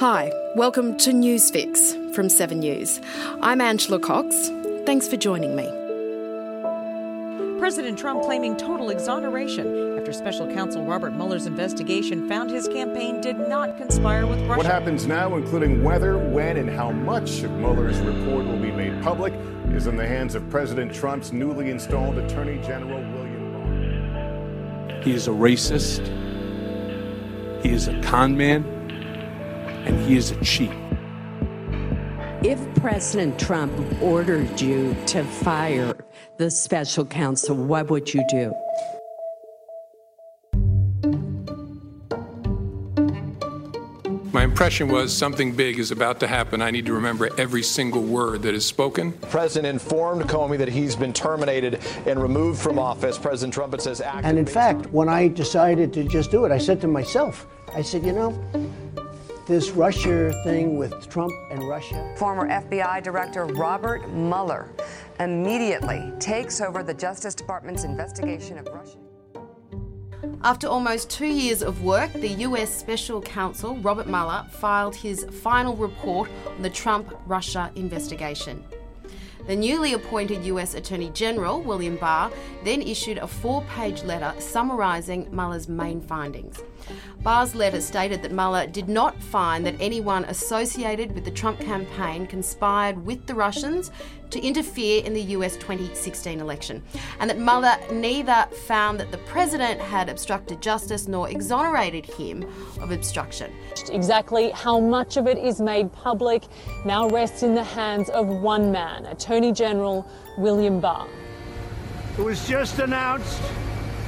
Hi, welcome to Newsfix from 7 News. I'm Angela Cox. Thanks for joining me. President Trump claiming total exoneration after special counsel Robert Mueller's investigation found his campaign did not conspire with Russia. What happens now, including whether, when, and how much of Mueller's report will be made public, is in the hands of President Trump's newly installed Attorney General William Barr. He is a racist. He is a con man. And he is a cheat. If President Trump ordered you to fire the special counsel, what would you do? My impression was something big is about to happen. I need to remember every single word that is spoken. The president informed Comey that he's been terminated and removed from office. President Trump, it says, and in fact, when I decided to just do it, I said to myself, I said, you know, this Russia thing with Trump and Russia. Former FBI Director Robert Mueller immediately takes over the Justice Department's investigation of Russia. After almost two years of work, the US Special Counsel Robert Mueller filed his final report on the Trump Russia investigation. The newly appointed US Attorney General, William Barr, then issued a four page letter summarising Mueller's main findings. Barr's letter stated that Mueller did not find that anyone associated with the Trump campaign conspired with the Russians to interfere in the US 2016 election, and that Mueller neither found that the president had obstructed justice nor exonerated him of obstruction. Exactly how much of it is made public now rests in the hands of one man, Attorney General William Barr. It was just announced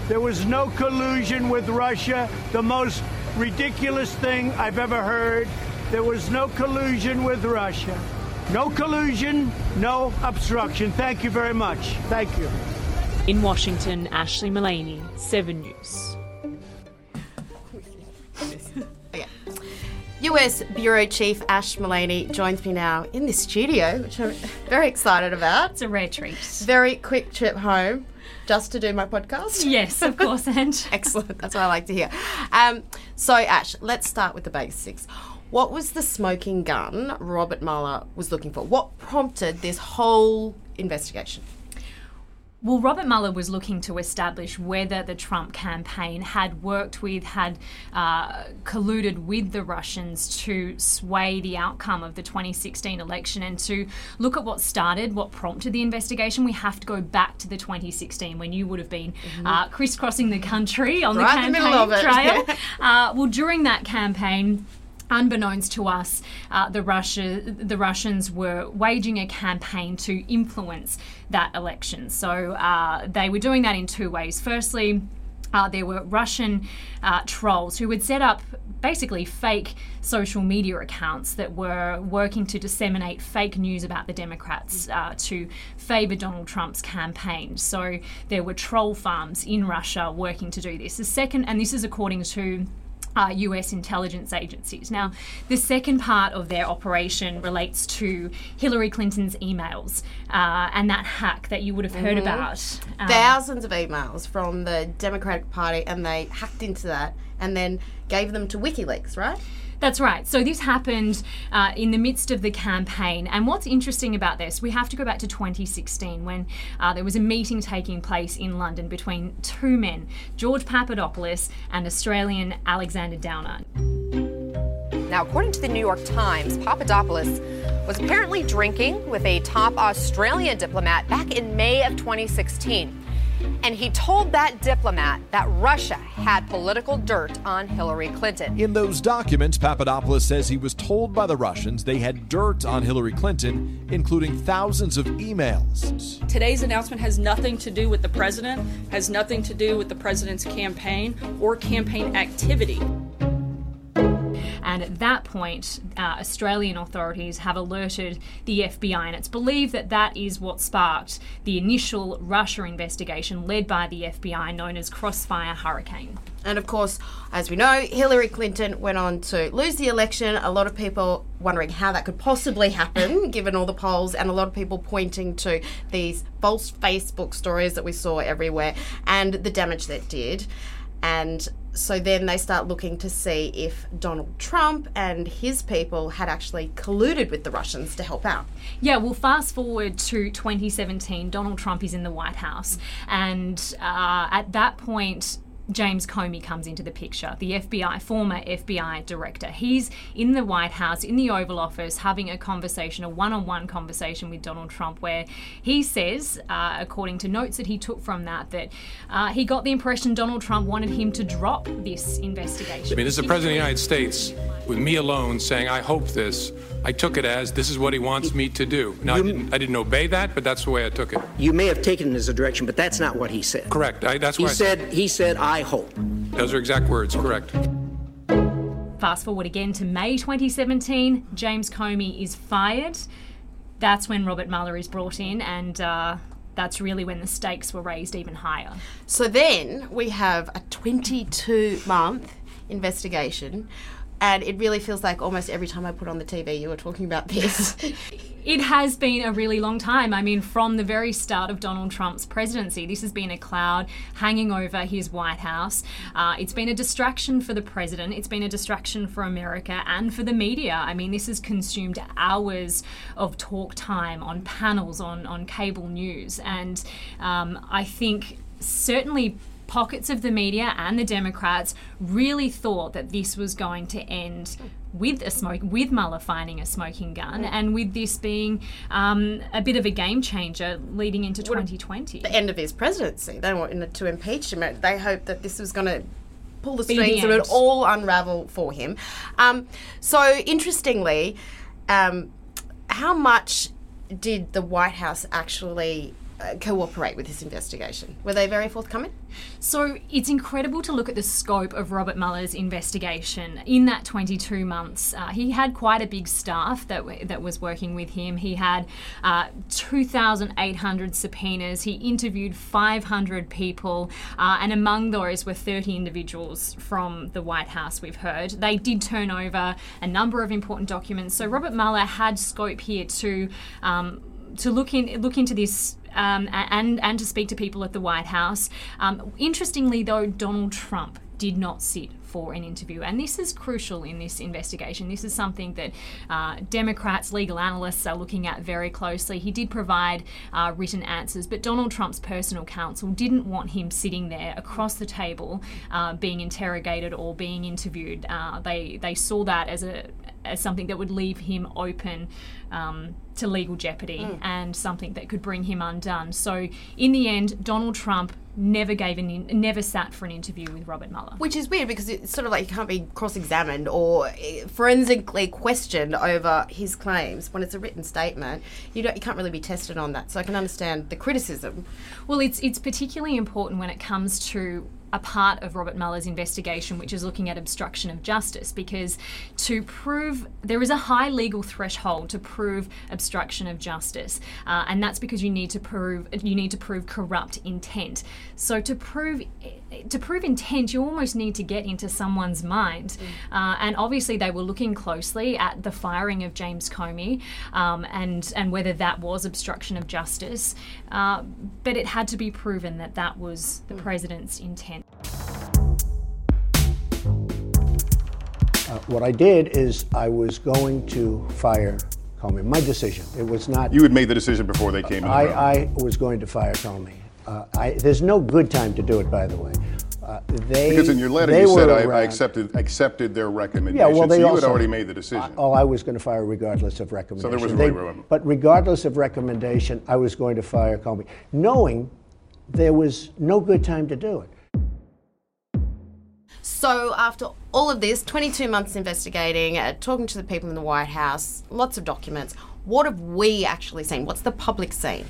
there was no collusion with Russia, the most ridiculous thing I've ever heard. There was no collusion with Russia. No collusion, no obstruction. Thank you very much. Thank you. In Washington, Ashlee Mullany, 7 News. okay. US Bureau Chief Ash Mullany joins me now in the studio, which I'm very excited about. It's a rare treat. Very quick trip home just to do my podcast? Yes, of course, and excellent. That's what I like to hear. Um, so, Ash, let's start with the basics. What was the smoking gun Robert Mueller was looking for? What prompted this whole investigation? Well, Robert Mueller was looking to establish whether the Trump campaign had worked with, had uh, colluded with the Russians to sway the outcome of the 2016 election and to look at what started, what prompted the investigation. We have to go back to the 2016 when you would have been mm-hmm. uh, crisscrossing the country on right the campaign the trail. uh, well, during that campaign, unbeknownst to us, uh, the Russia, the Russians were waging a campaign to influence that election. So uh, they were doing that in two ways. Firstly, uh, there were Russian uh, trolls who would set up basically fake social media accounts that were working to disseminate fake news about the Democrats uh, to favour Donald Trump's campaign. So there were troll farms in Russia working to do this. The second, and this is according to uh, US intelligence agencies. Now, the second part of their operation relates to Hillary Clinton's emails uh, and that hack that you would have heard mm-hmm. about. Um, Thousands of emails from the Democratic Party, and they hacked into that and then gave them to WikiLeaks, right? That's right. So this happened uh, in the midst of the campaign. And what's interesting about this, we have to go back to 2016 when uh, there was a meeting taking place in London between two men, George Papadopoulos and Australian Alexander Downer. Now, according to the New York Times, Papadopoulos was apparently drinking with a top Australian diplomat back in May of 2016. And he told that diplomat that Russia had political dirt on Hillary Clinton. In those documents, Papadopoulos says he was told by the Russians they had dirt on Hillary Clinton, including thousands of emails. Today's announcement has nothing to do with the president, has nothing to do with the president's campaign or campaign activity. And at that point, uh, Australian authorities have alerted the FBI, and it's believed that that is what sparked the initial Russia investigation led by the FBI, known as Crossfire Hurricane. And of course, as we know, Hillary Clinton went on to lose the election. A lot of people wondering how that could possibly happen, given all the polls, and a lot of people pointing to these false Facebook stories that we saw everywhere and the damage that did. And so then they start looking to see if Donald Trump and his people had actually colluded with the Russians to help out. Yeah, well, fast forward to 2017, Donald Trump is in the White House, and uh, at that point, James Comey comes into the picture, the FBI, former FBI director. He's in the White House, in the Oval Office, having a conversation, a one on one conversation with Donald Trump, where he says, uh, according to notes that he took from that, that uh, he got the impression Donald Trump wanted him to drop this investigation. I mean, this is the President of the United States with me alone saying, I hope this. I took it as this is what he wants me to do. Now, I didn't, I didn't obey that, but that's the way I took it. You may have taken it as a direction, but that's not what he said. Correct. I, that's He why I- said, he said, I hope. Those are exact words, correct. Fast forward again to May 2017, James Comey is fired. That's when Robert Mueller is brought in, and uh, that's really when the stakes were raised even higher. So then we have a 22 month investigation. And it really feels like almost every time I put on the TV, you were talking about this. It has been a really long time. I mean, from the very start of Donald Trump's presidency, this has been a cloud hanging over his White House. Uh, it's been a distraction for the president, it's been a distraction for America and for the media. I mean, this has consumed hours of talk time on panels, on, on cable news. And um, I think certainly pockets of the media and the Democrats really thought that this was going to end with a smoke, with Mueller finding a smoking gun, and with this being um, a bit of a game changer leading into 2020. the end of his presidency. They wanted to impeach him. They hoped that this was going to pull the Be the strings and it would all unravel for him. Um, so, interestingly, um, how much did the White House actually cooperate with this investigation? Were they very forthcoming? So it's incredible to look at the scope of Robert Mueller's investigation. In that 22 months, uh, he had quite a big staff that w- that was working with him. He had uh, 2,800 subpoenas. He interviewed 500 people, uh, and among those were 30 individuals from the White House. We've heard they did turn over a number of important documents. So Robert Mueller had scope here to. Um, to look in look into this um, and and to speak to people at the White House. Um, interestingly, though, Donald Trump did not sit for an interview, and this is crucial in this investigation. This is something that uh, Democrats, legal analysts are looking at very closely. He did provide uh, written answers, but Donald Trump's personal counsel didn't want him sitting there across the table, uh, being interrogated or being interviewed. Uh, they they saw that as a as something that would leave him open um, to legal jeopardy Mm. and something that could bring him undone. So in the end, Donald Trump never gave an in, never sat for an interview with Robert Mueller. Which is weird because it's sort of like you can't be cross examined or eh, forensically questioned over his claims when it's a written statement. You, don't, you can't really be tested on that. So I can understand the criticism. Well, it's it's particularly important when it comes to a part of Robert Mueller's investigation, which is looking at obstruction of justice, because to prove there is a high legal threshold to prove obstruction of justice, uh, and that's because you need to prove you need to prove corrupt intent. So to prove to prove intent, you almost need to get into someone's mind, uh, and obviously they were looking closely at the firing of James Comey, um, and and whether that was obstruction of justice, uh, but it had to be proven that that was the president's intent. Uh, what I did is I was going to fire Comey. My decision. It was not. You had made the decision before they came in. the room. I, I was going to fire Comey. Uh, I, there's no good time to do it, by the way. Uh, they because in your letter they you said I, I accepted accepted their recommendation. Yeah, well, they so you also, had already made the decision. Oh, I was going to fire regardless of recommendation. So there was They- really room. But regardless of recommendation, I was going to fire Comey, knowing there was no good time to do it. So after all of this, 22 months investigating, uh, talking to the people in the White House, lots of documents, what have we actually seen? What's the public seen?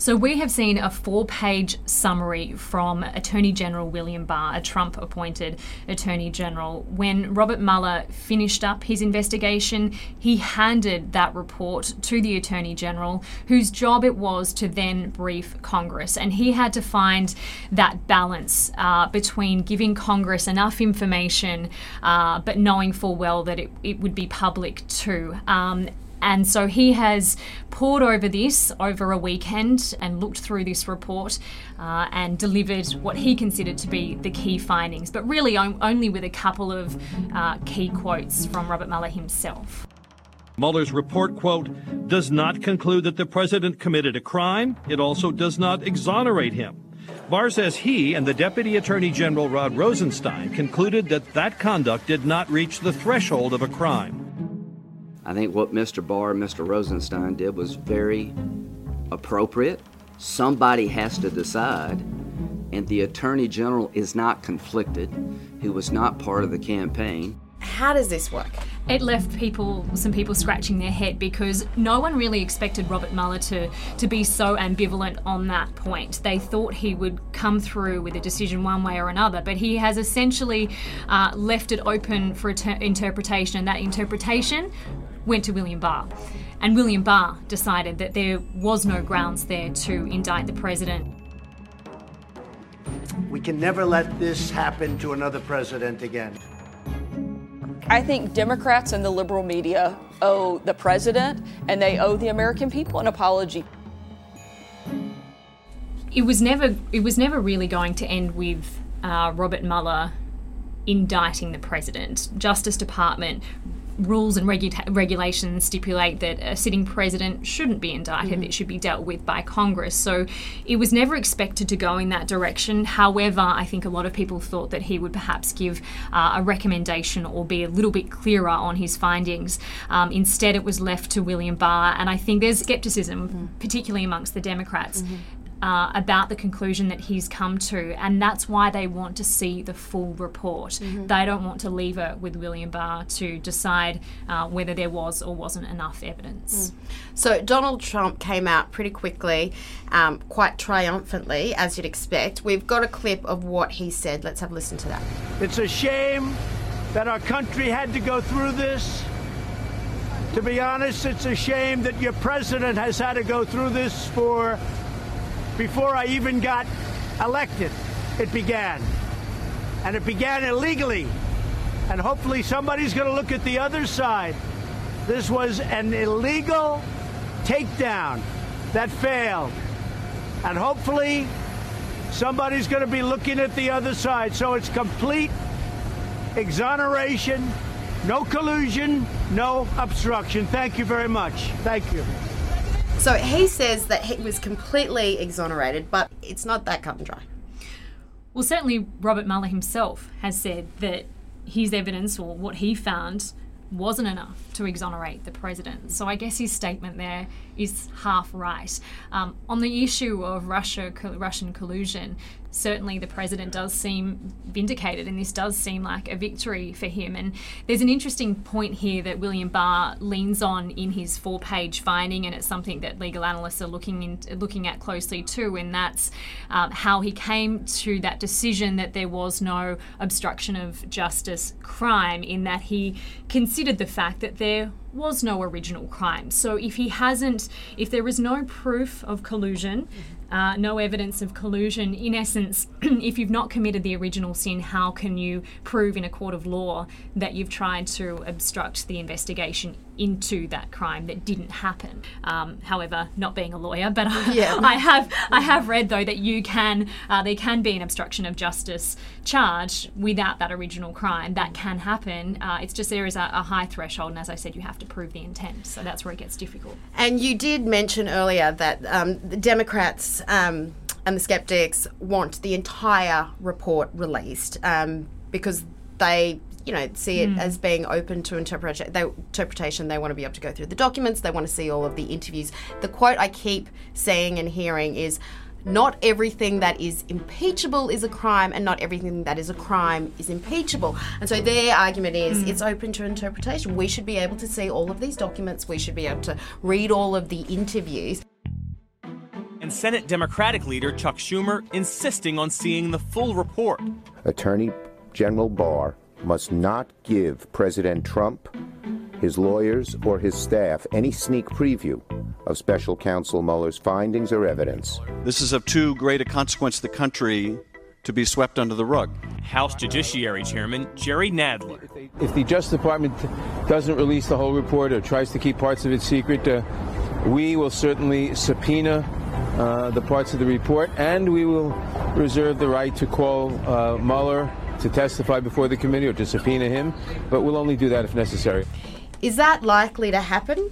So, we have seen a four page summary from Attorney General William Barr, a Trump appointed Attorney General. When Robert Mueller finished up his investigation, he handed that report to the Attorney General, whose job it was to then brief Congress. And he had to find that balance uh, between giving Congress enough information, uh, but knowing full well that it, it would be public too. Um, and so he has pored over this over a weekend and looked through this report uh, and delivered what he considered to be the key findings, but really only with a couple of uh, key quotes from Robert Mueller himself. Mueller's report, quote, does not conclude that the president committed a crime. It also does not exonerate him. Barr says he and the Deputy Attorney General Rod Rosenstein concluded that that conduct did not reach the threshold of a crime. I think what Mr. Barr and Mr. Rosenstein did was very appropriate. Somebody has to decide, and the Attorney General is not conflicted, who was not part of the campaign. How does this work? It left people, some people scratching their head because no one really expected Robert Mueller to, to be so ambivalent on that point. They thought he would come through with a decision one way or another, but he has essentially uh, left it open for ter- interpretation, and that interpretation went to William Barr. And William Barr decided that there was no grounds there to indict the president. We can never let this happen to another president again. I think Democrats and the liberal media owe the president and they owe the American people an apology. It was never it was never really going to end with uh, Robert Mueller indicting the president. Justice Department rules and regu- regulations stipulate that a sitting president shouldn't be indicted, mm-hmm. it should be dealt with by Congress. So it was never expected to go in that direction. However, I think a lot of people thought that he would perhaps give uh, a recommendation or be a little bit clearer on his findings. Um, instead, it was left to William Barr, and I think there's skepticism, mm-hmm. particularly amongst the Democrats. Mm-hmm uh, about the conclusion that he's come to, and that's why they want to see the full report. Mm-hmm. They don't want to leave it with William Barr to decide uh, whether there was or wasn't enough evidence. Mm. So Donald Trump came out pretty quickly, um, quite triumphantly, as you'd expect. We've got a clip of what he said. Let's have a listen to that. It's a shame that our country had to go through this. To be honest, it's a shame that your president has had to go through this for before I even got elected, it began. And it began illegally. And hopefully somebody's going to look at the other side. This was an illegal takedown that failed. And hopefully somebody's going to be looking at the other side. So it's complete exoneration, no collusion, no obstruction. Thank you very much. Thank you. So he says that he was completely exonerated, but it's not that cut and dry. Well, certainly Robert Mueller himself has said that his evidence or what he found wasn't enough to exonerate the president. So I guess his statement there is half right. Um, on the issue of Russia, Russian collusion, certainly the president does seem vindicated, and this does seem like a victory for him. And there's an interesting point here that William Barr leans on in his four-page finding, and it's something that legal analysts are looking in, looking at closely too, and that's um, how he came to that decision that there was no obstruction of justice crime, in that he considered the fact that there was no original crime. So if he hasn't, if there is no proof of collusion, uh, no evidence of collusion. In essence, if you've not committed the original sin, how can you prove in a court of law that you've tried to obstruct the investigation into that crime that didn't happen? Um, however, not being a lawyer, but yeah. I have I have read though that you can uh, there can be an obstruction of justice charge without that original crime. That can happen. Uh, it's just there is a, a high threshold, and as I said, you have to prove the intent. So that's where it gets difficult. And you did mention earlier that um, the Democrats um, and the skeptics want the entire report released um, because they you know see it mm. as being open to interpretation they, interpretation. They want to be able to go through the documents. They want to see all of the interviews. The quote i keep seeing and hearing is not everything that is impeachable is a crime and not everything that is a crime is impeachable. And so their argument is mm. it's open to interpretation. We should be able to see all of these documents. We should be able to read all of the interviews. And Senate Democratic leader Chuck Schumer insisting on seeing the full report. Attorney General Barr must not give President Trump, his lawyers, or his staff any sneak preview of special counsel Mueller's findings or evidence. This is of too great a consequence to the country to be swept under the rug. House Judiciary Chairman Jerry Nadler. If the Justice Department doesn't release the whole report or tries to keep parts of it secret, uh, we will certainly subpoena uh, the parts of the report, and we will reserve the right to call uh, Mueller to testify before the committee or to subpoena him, but we'll only do that if necessary. Is that likely to happen?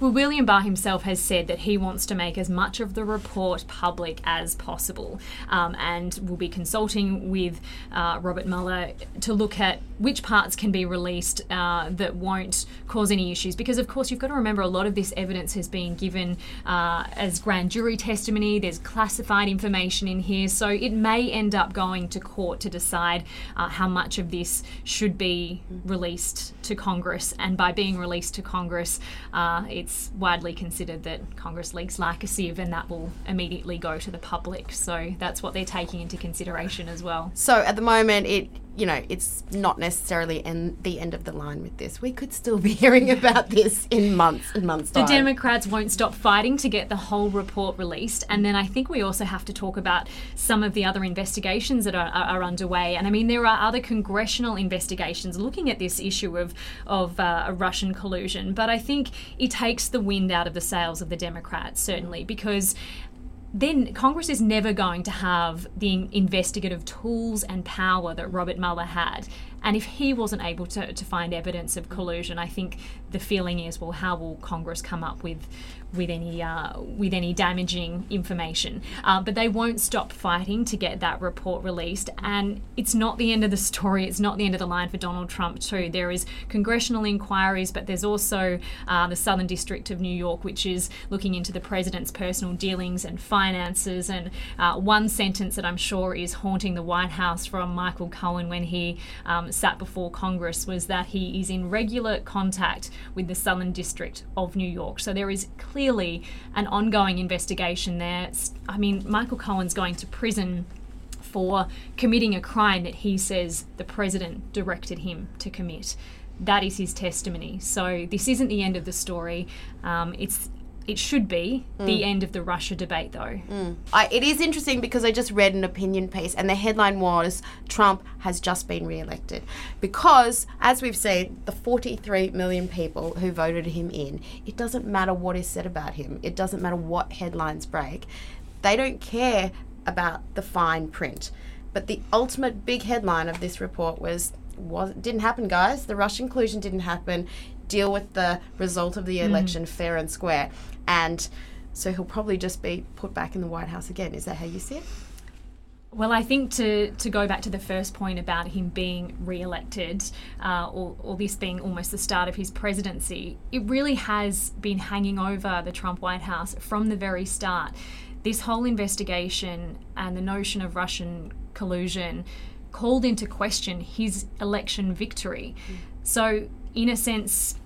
Well, William Barr himself has said that he wants to make as much of the report public as possible um, and will be consulting with uh, Robert Mueller to look at which parts can be released uh, that won't cause any issues. Because, of course, you've got to remember a lot of this evidence has been given uh, as grand jury testimony, there's classified information in here, so it may end up going to court to decide uh, how much of this should be released to Congress. And by being released to Congress, uh, it's it's widely considered that Congress leaks like a sieve and that will immediately go to the public. So that's what they're taking into consideration as well. So at the moment, it you know, it's not necessarily in the end of the line with this. We could still be hearing about this in months and months. The time. Democrats won't stop fighting to get the whole report released, and then I think we also have to talk about some of the other investigations that are, are, are underway. And I mean, there are other congressional investigations looking at this issue of of uh, Russian collusion, but I think it takes the wind out of the sails of the Democrats certainly because then Congress is never going to have the investigative tools and power that Robert Mueller had. And if he wasn't able to, to find evidence of collusion, I think the feeling is, well, how will Congress come up with with any uh, with any damaging information? Uh, but they won't stop fighting to get that report released. And it's not the end of the story. It's not the end of the line for Donald Trump too. There is congressional inquiries, but there's also uh, the Southern District of New York, which is looking into the president's personal dealings and finances. And uh, one sentence that I'm sure is haunting the White House from Michael Cohen when he um, sat before Congress was that he is in regular contact with the Southern District of New York. So there is clearly an ongoing investigation there. I mean, Michael Cohen's going to prison for committing a crime that he says the president directed him to commit. That is his testimony. So this isn't the end of the story. Um, it's it should be mm. the end of the Russia debate, though. Mm. I, it is interesting because I just read an opinion piece, and the headline was Trump has just been re elected. Because, as we've seen, the 43 million people who voted him in, it doesn't matter what is said about him, it doesn't matter what headlines break. They don't care about the fine print. But the ultimate big headline of this report was was didn't happen, guys. The Russian inclusion didn't happen. Deal with the result of the mm. election mm. fair and square. And so he'll probably just be put back in the White House again. Is that how you see it? Well, I think to, to go back to the first point about him being re elected, uh, or, or this being almost the start of his presidency, it really has been hanging over the Trump White House from the very start. This whole investigation and the notion of Russian collusion called into question his election victory. Mm. So, in a sense,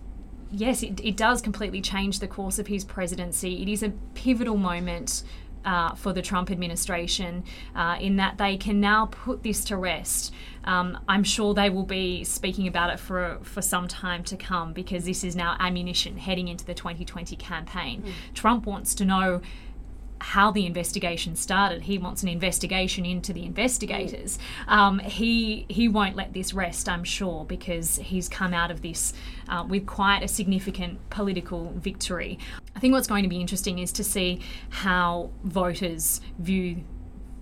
yes, it, it does completely change the course of his presidency. It is a pivotal moment uh, for the Trump administration uh, in that they can now put this to rest. Um, I'm sure they will be speaking about it for for some time to come because this is now ammunition heading into the 2020 campaign. Mm. Trump wants to know how the investigation started. He wants an investigation into the investigators. Um, he he won't let this rest, I'm sure, because he's come out of this uh, with quite a significant political victory. I think what's going to be interesting is to see how voters view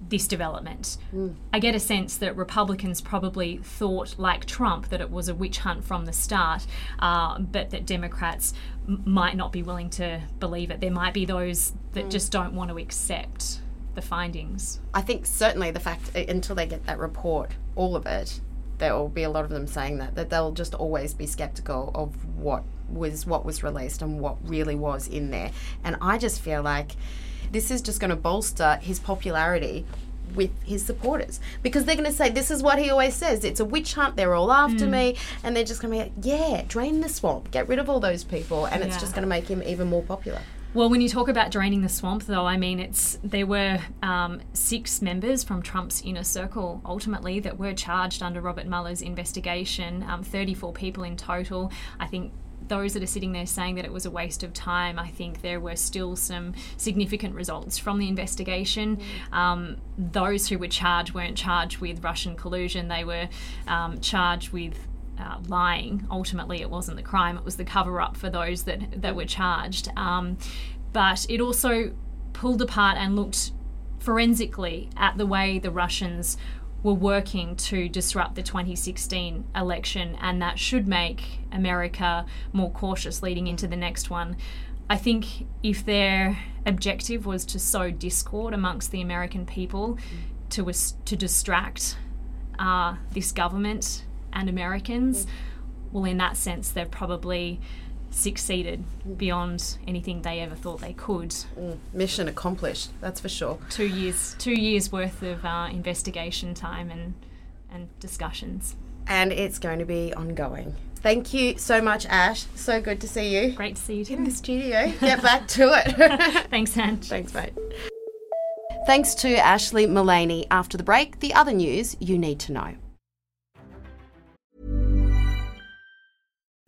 this development. Mm. I get a sense that Republicans probably thought, like Trump, that it was a witch hunt from the start, uh, but that Democrats m- might not be willing to believe it. There might be those that mm. just don't want to accept the findings. I think certainly the fact until they get that report, all of it, there will be a lot of them saying that that they'll just always be skeptical of what was what was released and what really was in there. And I just feel like this is just going to bolster his popularity with his supporters because they're going to say this is what he always says it's a witch hunt they're all after mm. me and they're just going to be like yeah drain the swamp get rid of all those people and yeah. it's just going to make him even more popular Well, when you talk about draining the swamp, though, I mean, it's there were um, six members from Trump's inner circle ultimately that were charged under Robert Mueller's investigation. Um, 34 people in total. I think those that are sitting there saying that it was a waste of time, I think there were still some significant results from the investigation. Um, those who were charged weren't charged with Russian collusion, they were um, charged with uh, lying. Ultimately, it wasn't the crime, it was the cover up for those that, that were charged. Um, but it also pulled apart and looked forensically at the way the Russians were working to disrupt the 2016 election, and that should make America more cautious leading into the next one. I think if their objective was to sow discord amongst the American people, to to distract uh, this government and Americans, well, in that sense, they've probably succeeded beyond anything they ever thought they could. Mm, mission accomplished, that's for sure. Two years, two years worth of uh, investigation time and and discussions. And it's going to be ongoing. Thank you so much, Ash. So good to see you. Great to see you too. in the studio. Get back to it. Thanks, Ange. Thanks, mate. Thanks to Ashlee Mullany. After the break, the other news you need to know.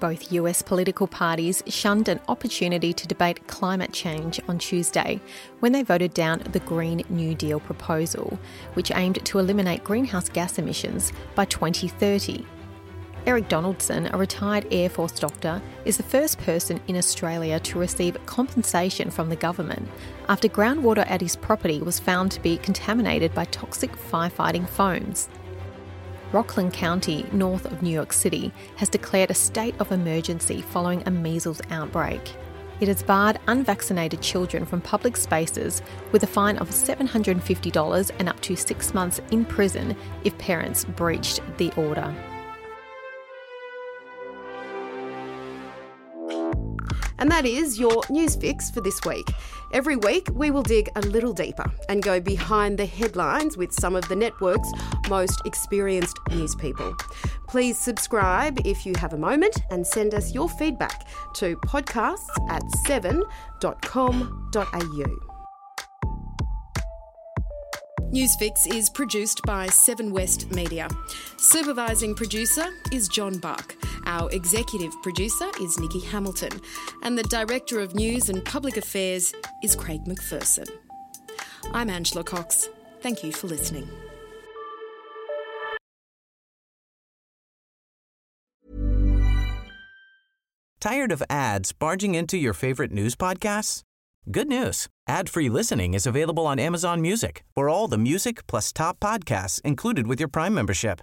Both US political parties shunned an opportunity to debate climate change on Tuesday when they voted down the Green New Deal proposal, which aimed to eliminate greenhouse gas emissions by 2030. Eric Donaldson, a retired Air Force doctor, is the first person in Australia to receive compensation from the government after groundwater at his property was found to be contaminated by toxic firefighting foams. Rockland County, north of New York City, has declared a state of emergency following a measles outbreak. It has barred unvaccinated children from public spaces with a fine of $750 and up to six months in prison if parents breached the order. And that is your news fix for this week. Every week, we will dig a little deeper and go behind the headlines with some of the network's most experienced news people. Please subscribe if you have a moment and send us your feedback to podcasts at 7.com.au. Newsfix is produced by Seven West Media. Supervising producer is John Buck. Our executive producer is Nikki Hamilton. And the Director of News and Public Affairs is Craig McPherson. I'm Angela Cox. Thank you for listening. Tired of ads barging into your favorite news podcasts? Good news. Ad-free listening is available on Amazon Music for all the music plus top podcasts included with your Prime membership.